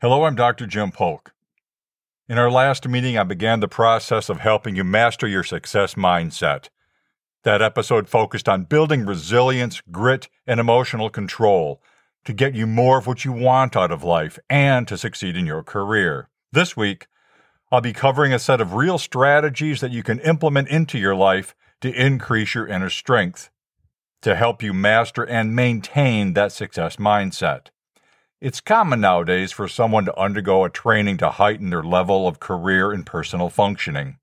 Hello, I'm Dr. Jim Polk. In our last meeting, I began the process of helping you master your success mindset. That episode focused on building resilience, grit, and emotional control to get you more of what you want out of life and to succeed in your career. This week, I'll be covering a set of real strategies that you can implement into your life to increase your inner strength, to help you master and maintain that success mindset. It's common nowadays for someone to undergo a training to heighten their level of career and personal functioning.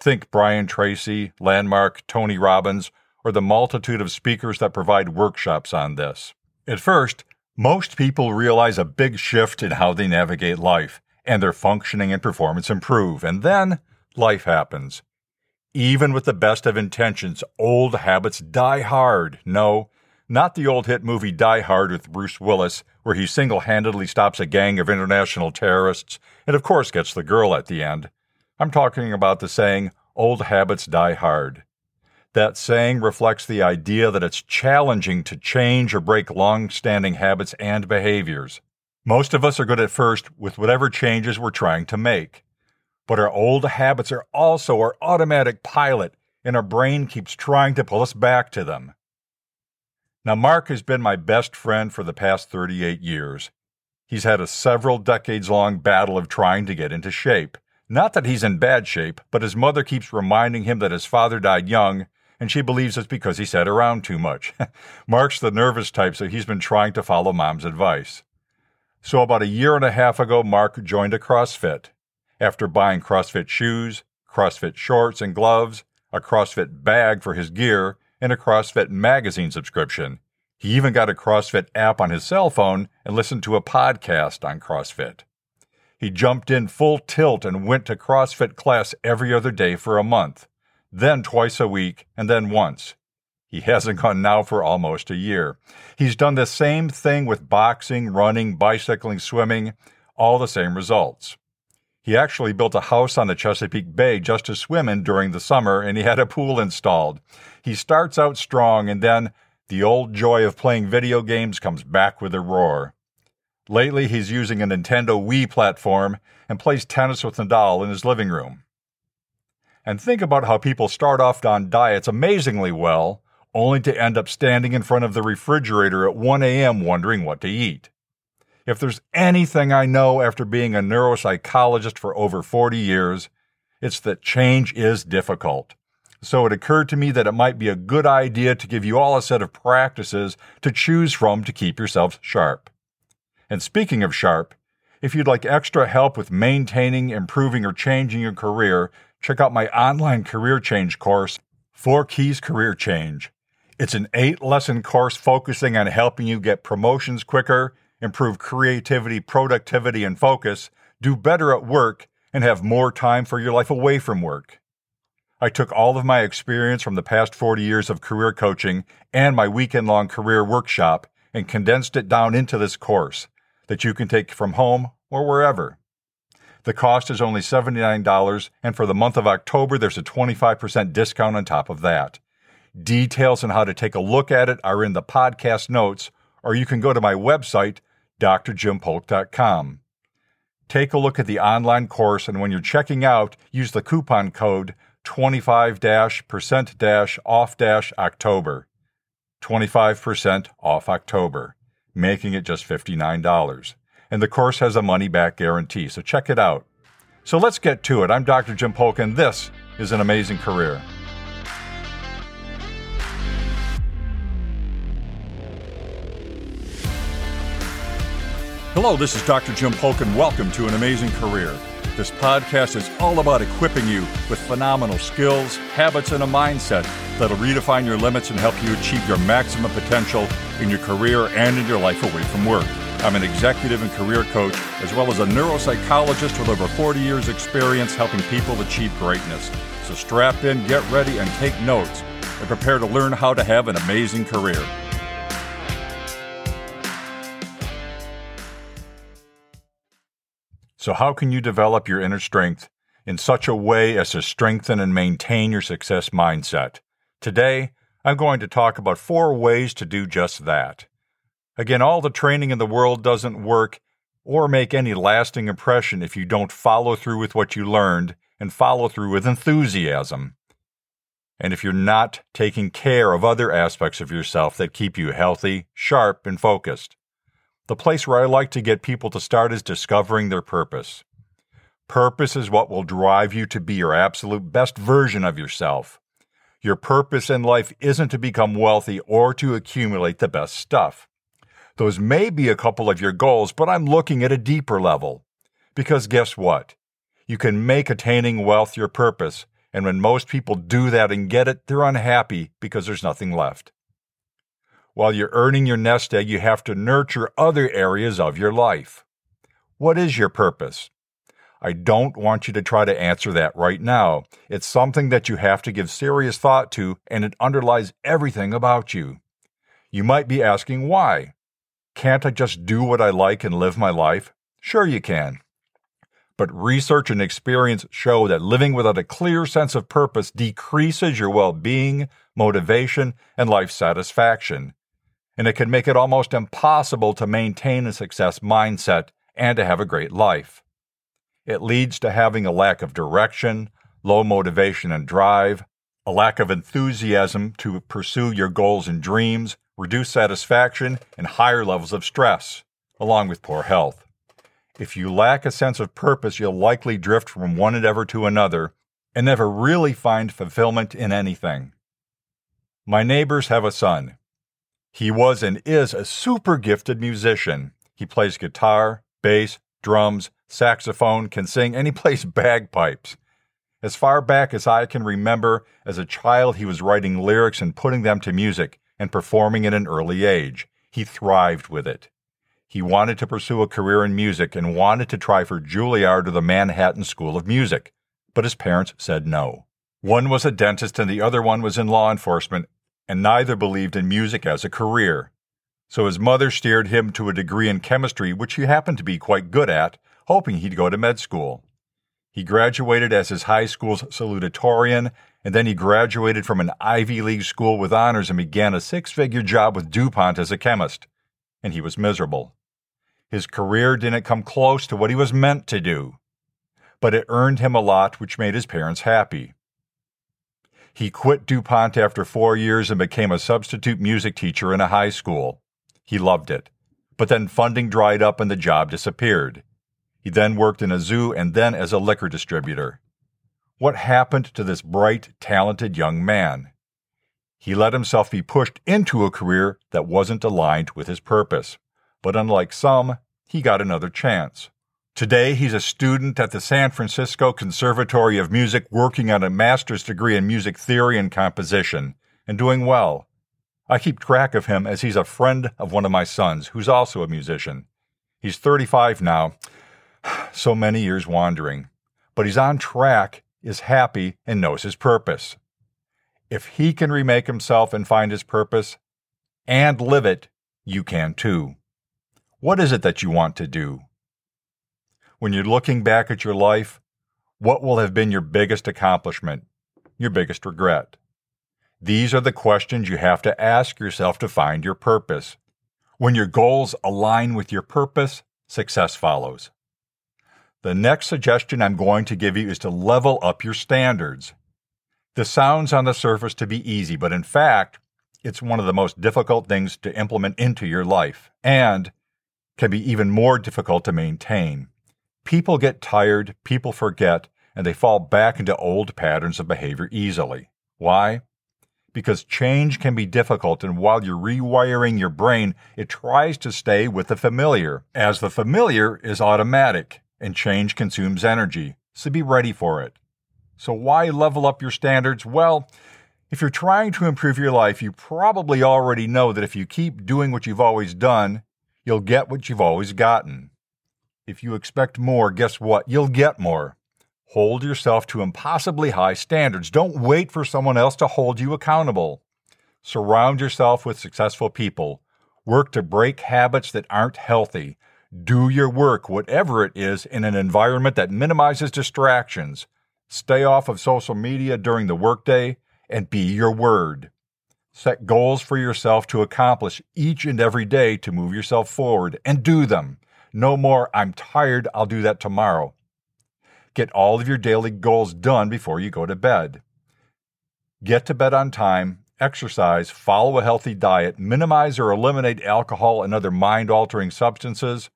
Think Brian Tracy, Landmark, Tony Robbins, or the multitude of speakers that provide workshops on this. At first, most people realize a big shift in how they navigate life, and their functioning and performance improve, and then life happens. Even with the best of intentions, old habits die hard. No, not the old hit movie Die Hard with Bruce Willis, where he single handedly stops a gang of international terrorists and, of course, gets the girl at the end. I'm talking about the saying, old habits die hard. That saying reflects the idea that it's challenging to change or break long standing habits and behaviors. Most of us are good at first with whatever changes we're trying to make. But our old habits are also our automatic pilot, and our brain keeps trying to pull us back to them. Now, Mark has been my best friend for the past 38 years. He's had a several decades long battle of trying to get into shape. Not that he's in bad shape, but his mother keeps reminding him that his father died young, and she believes it's because he sat around too much. Mark's the nervous type, so he's been trying to follow mom's advice. So, about a year and a half ago, Mark joined a CrossFit. After buying CrossFit shoes, CrossFit shorts and gloves, a CrossFit bag for his gear, and a CrossFit magazine subscription. He even got a CrossFit app on his cell phone and listened to a podcast on CrossFit. He jumped in full tilt and went to CrossFit class every other day for a month, then twice a week, and then once. He hasn't gone now for almost a year. He's done the same thing with boxing, running, bicycling, swimming, all the same results. He actually built a house on the Chesapeake Bay just to swim in during the summer, and he had a pool installed. He starts out strong, and then the old joy of playing video games comes back with a roar. Lately, he's using a Nintendo Wii platform and plays tennis with Nadal in his living room. And think about how people start off on diets amazingly well, only to end up standing in front of the refrigerator at 1 a.m. wondering what to eat. If there's anything I know after being a neuropsychologist for over 40 years, it's that change is difficult. So it occurred to me that it might be a good idea to give you all a set of practices to choose from to keep yourself sharp. And speaking of sharp, if you'd like extra help with maintaining, improving, or changing your career, check out my online career change course, Four Keys Career Change. It's an eight lesson course focusing on helping you get promotions quicker improve creativity, productivity, and focus, do better at work, and have more time for your life away from work. I took all of my experience from the past 40 years of career coaching and my weekend long career workshop and condensed it down into this course that you can take from home or wherever. The cost is only $79, and for the month of October, there's a 25% discount on top of that. Details on how to take a look at it are in the podcast notes, or you can go to my website, drjimpolk.com. Take a look at the online course, and when you're checking out, use the coupon code 25 percent off October. 25% off October, making it just $59. And the course has a money back guarantee, so check it out. So let's get to it. I'm Dr. Jim Polk, and this is an amazing career. Hello, this is Dr. Jim Polk, and welcome to An Amazing Career. This podcast is all about equipping you with phenomenal skills, habits, and a mindset that'll redefine your limits and help you achieve your maximum potential in your career and in your life away from work. I'm an executive and career coach, as well as a neuropsychologist with over 40 years' experience helping people achieve greatness. So strap in, get ready, and take notes, and prepare to learn how to have an amazing career. So, how can you develop your inner strength in such a way as to strengthen and maintain your success mindset? Today, I'm going to talk about four ways to do just that. Again, all the training in the world doesn't work or make any lasting impression if you don't follow through with what you learned and follow through with enthusiasm. And if you're not taking care of other aspects of yourself that keep you healthy, sharp, and focused. The place where I like to get people to start is discovering their purpose. Purpose is what will drive you to be your absolute best version of yourself. Your purpose in life isn't to become wealthy or to accumulate the best stuff. Those may be a couple of your goals, but I'm looking at a deeper level. Because guess what? You can make attaining wealth your purpose, and when most people do that and get it, they're unhappy because there's nothing left. While you're earning your nest egg, you have to nurture other areas of your life. What is your purpose? I don't want you to try to answer that right now. It's something that you have to give serious thought to, and it underlies everything about you. You might be asking why. Can't I just do what I like and live my life? Sure, you can. But research and experience show that living without a clear sense of purpose decreases your well being, motivation, and life satisfaction. And it can make it almost impossible to maintain a success mindset and to have a great life. It leads to having a lack of direction, low motivation and drive, a lack of enthusiasm to pursue your goals and dreams, reduced satisfaction, and higher levels of stress, along with poor health. If you lack a sense of purpose, you'll likely drift from one endeavor to another and never really find fulfillment in anything. My neighbors have a son. He was and is a super gifted musician. He plays guitar, bass, drums, saxophone, can sing, and he plays bagpipes. As far back as I can remember, as a child, he was writing lyrics and putting them to music and performing at an early age. He thrived with it. He wanted to pursue a career in music and wanted to try for Juilliard or the Manhattan School of Music, but his parents said no. One was a dentist and the other one was in law enforcement, and neither believed in music as a career. So his mother steered him to a degree in chemistry, which he happened to be quite good at, hoping he'd go to med school. He graduated as his high school's salutatorian, and then he graduated from an Ivy League school with honors and began a six figure job with DuPont as a chemist. And he was miserable. His career didn't come close to what he was meant to do, but it earned him a lot which made his parents happy. He quit DuPont after four years and became a substitute music teacher in a high school. He loved it, but then funding dried up and the job disappeared. He then worked in a zoo and then as a liquor distributor. What happened to this bright, talented young man? He let himself be pushed into a career that wasn't aligned with his purpose. But unlike some, he got another chance. Today, he's a student at the San Francisco Conservatory of Music working on a master's degree in music theory and composition, and doing well. I keep track of him as he's a friend of one of my sons, who's also a musician. He's 35 now, so many years wandering, but he's on track, is happy, and knows his purpose. If he can remake himself and find his purpose and live it, you can too. What is it that you want to do? When you're looking back at your life, what will have been your biggest accomplishment, your biggest regret? These are the questions you have to ask yourself to find your purpose. When your goals align with your purpose, success follows. The next suggestion I'm going to give you is to level up your standards. This sounds on the surface to be easy, but in fact, it's one of the most difficult things to implement into your life and can be even more difficult to maintain. People get tired, people forget, and they fall back into old patterns of behavior easily. Why? Because change can be difficult, and while you're rewiring your brain, it tries to stay with the familiar, as the familiar is automatic and change consumes energy, so be ready for it. So, why level up your standards? Well, if you're trying to improve your life, you probably already know that if you keep doing what you've always done, you'll get what you've always gotten. If you expect more, guess what? You'll get more. Hold yourself to impossibly high standards. Don't wait for someone else to hold you accountable. Surround yourself with successful people. Work to break habits that aren't healthy. Do your work, whatever it is, in an environment that minimizes distractions. Stay off of social media during the workday and be your word. Set goals for yourself to accomplish each and every day to move yourself forward and do them. No more, I'm tired, I'll do that tomorrow. Get all of your daily goals done before you go to bed. Get to bed on time, exercise, follow a healthy diet, minimize or eliminate alcohol and other mind altering substances.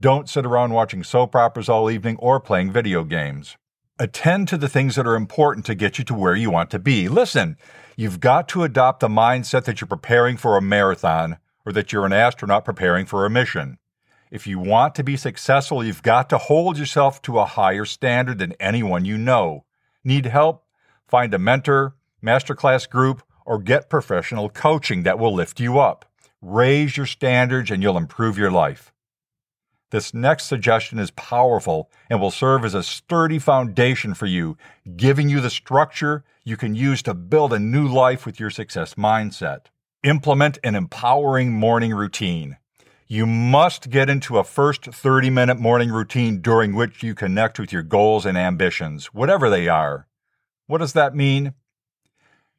Don't sit around watching soap operas all evening or playing video games. Attend to the things that are important to get you to where you want to be. Listen, you've got to adopt the mindset that you're preparing for a marathon or that you're an astronaut preparing for a mission. If you want to be successful, you've got to hold yourself to a higher standard than anyone you know. Need help? Find a mentor, masterclass group, or get professional coaching that will lift you up. Raise your standards and you'll improve your life. This next suggestion is powerful and will serve as a sturdy foundation for you, giving you the structure you can use to build a new life with your success mindset. Implement an empowering morning routine. You must get into a first 30 minute morning routine during which you connect with your goals and ambitions, whatever they are. What does that mean?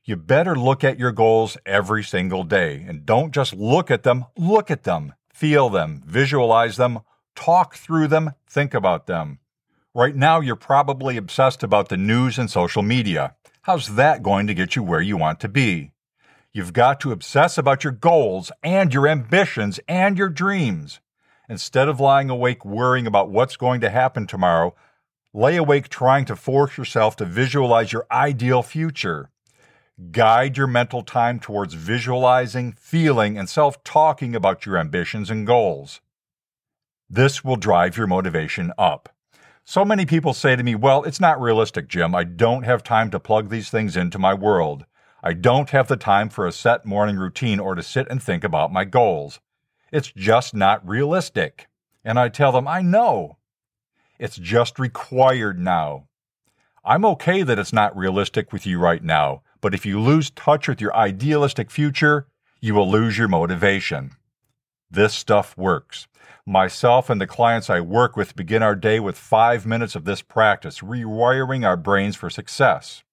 You better look at your goals every single day and don't just look at them, look at them, feel them, visualize them, talk through them, think about them. Right now, you're probably obsessed about the news and social media. How's that going to get you where you want to be? You've got to obsess about your goals and your ambitions and your dreams. Instead of lying awake worrying about what's going to happen tomorrow, lay awake trying to force yourself to visualize your ideal future. Guide your mental time towards visualizing, feeling, and self talking about your ambitions and goals. This will drive your motivation up. So many people say to me, Well, it's not realistic, Jim. I don't have time to plug these things into my world. I don't have the time for a set morning routine or to sit and think about my goals. It's just not realistic. And I tell them, I know. It's just required now. I'm okay that it's not realistic with you right now, but if you lose touch with your idealistic future, you will lose your motivation. This stuff works. Myself and the clients I work with begin our day with five minutes of this practice, rewiring our brains for success.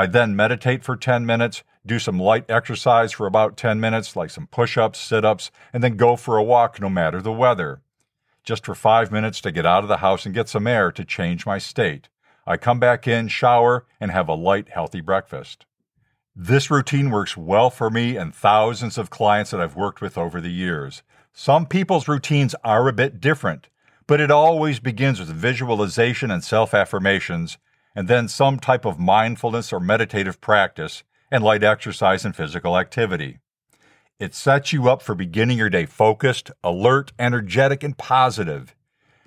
I then meditate for 10 minutes, do some light exercise for about 10 minutes, like some push ups, sit ups, and then go for a walk no matter the weather. Just for five minutes to get out of the house and get some air to change my state. I come back in, shower, and have a light, healthy breakfast. This routine works well for me and thousands of clients that I've worked with over the years. Some people's routines are a bit different, but it always begins with visualization and self affirmations and then some type of mindfulness or meditative practice, and light exercise and physical activity. It sets you up for beginning your day focused, alert, energetic, and positive.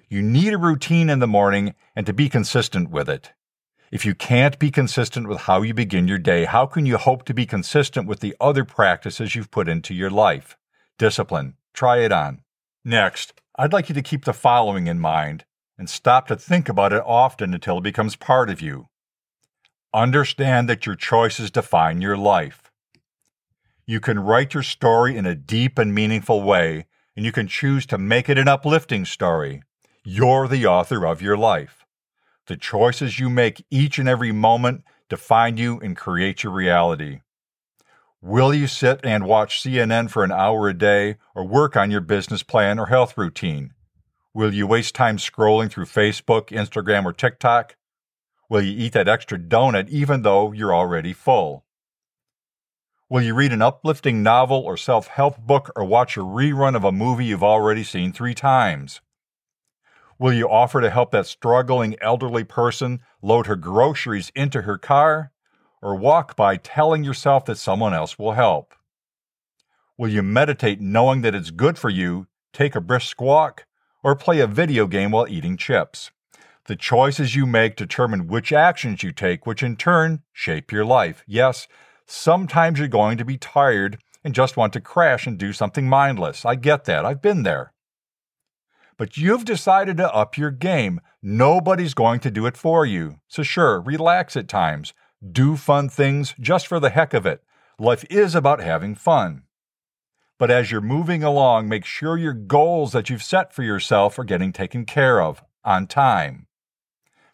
You need a routine in the morning and to be consistent with it. If you can't be consistent with how you begin your day, how can you hope to be consistent with the other practices you've put into your life? Discipline. Try it on. Next, I'd like you to keep the following in mind and stop to think about it often until it becomes part of you. Understand that your choices define your life. You can write your story in a deep and meaningful way, and you can choose to make it an uplifting story. You're the author of your life. The choices you make each and every moment define you and create your reality. Will you sit and watch CNN for an hour a day or work on your business plan or health routine? Will you waste time scrolling through Facebook, Instagram, or TikTok? Will you eat that extra donut even though you're already full? Will you read an uplifting novel or self help book or watch a rerun of a movie you've already seen three times? Will you offer to help that struggling elderly person load her groceries into her car or walk by telling yourself that someone else will help? Will you meditate knowing that it's good for you, take a brisk walk, or play a video game while eating chips. The choices you make determine which actions you take, which in turn shape your life. Yes, sometimes you're going to be tired and just want to crash and do something mindless. I get that. I've been there. But you've decided to up your game. Nobody's going to do it for you. So, sure, relax at times. Do fun things just for the heck of it. Life is about having fun. But as you're moving along, make sure your goals that you've set for yourself are getting taken care of on time.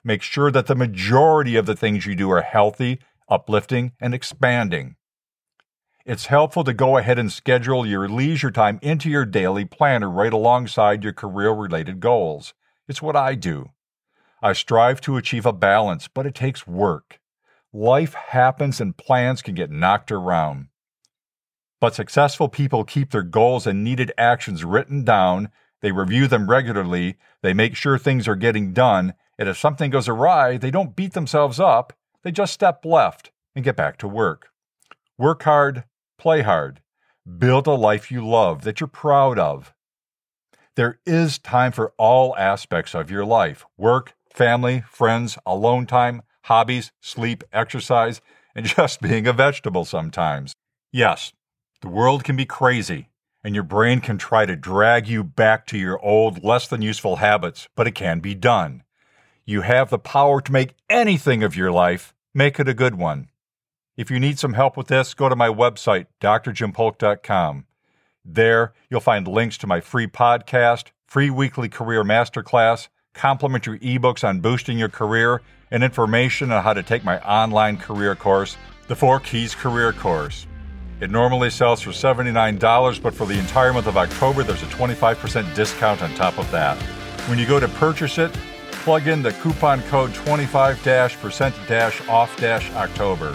Make sure that the majority of the things you do are healthy, uplifting, and expanding. it's helpful to go ahead and schedule your leisure time into your daily planner right alongside your career related goals. It's what I do. I strive to achieve a balance, but it takes work. Life happens and plans can get knocked around. But successful people keep their goals and needed actions written down, they review them regularly, they make sure things are getting done, and if something goes awry, they don't beat themselves up, they just step left and get back to work. Work hard, play hard, build a life you love that you're proud of. There is time for all aspects of your life work, family, friends, alone time, hobbies, sleep, exercise, and just being a vegetable sometimes. Yes, the world can be crazy, and your brain can try to drag you back to your old, less than useful habits, but it can be done. You have the power to make anything of your life, make it a good one. If you need some help with this, go to my website, drjimpolk.com. There, you'll find links to my free podcast, free weekly career masterclass, complimentary ebooks on boosting your career, and information on how to take my online career course, the Four Keys Career Course. It normally sells for $79, but for the entire month of October, there's a 25% discount on top of that. When you go to purchase it, plug in the coupon code 25 percent off October.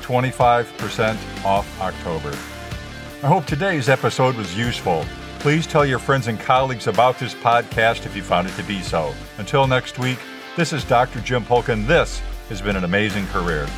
25% off October. I hope today's episode was useful. Please tell your friends and colleagues about this podcast if you found it to be so. Until next week, this is Dr. Jim Polk, and this has been an amazing career.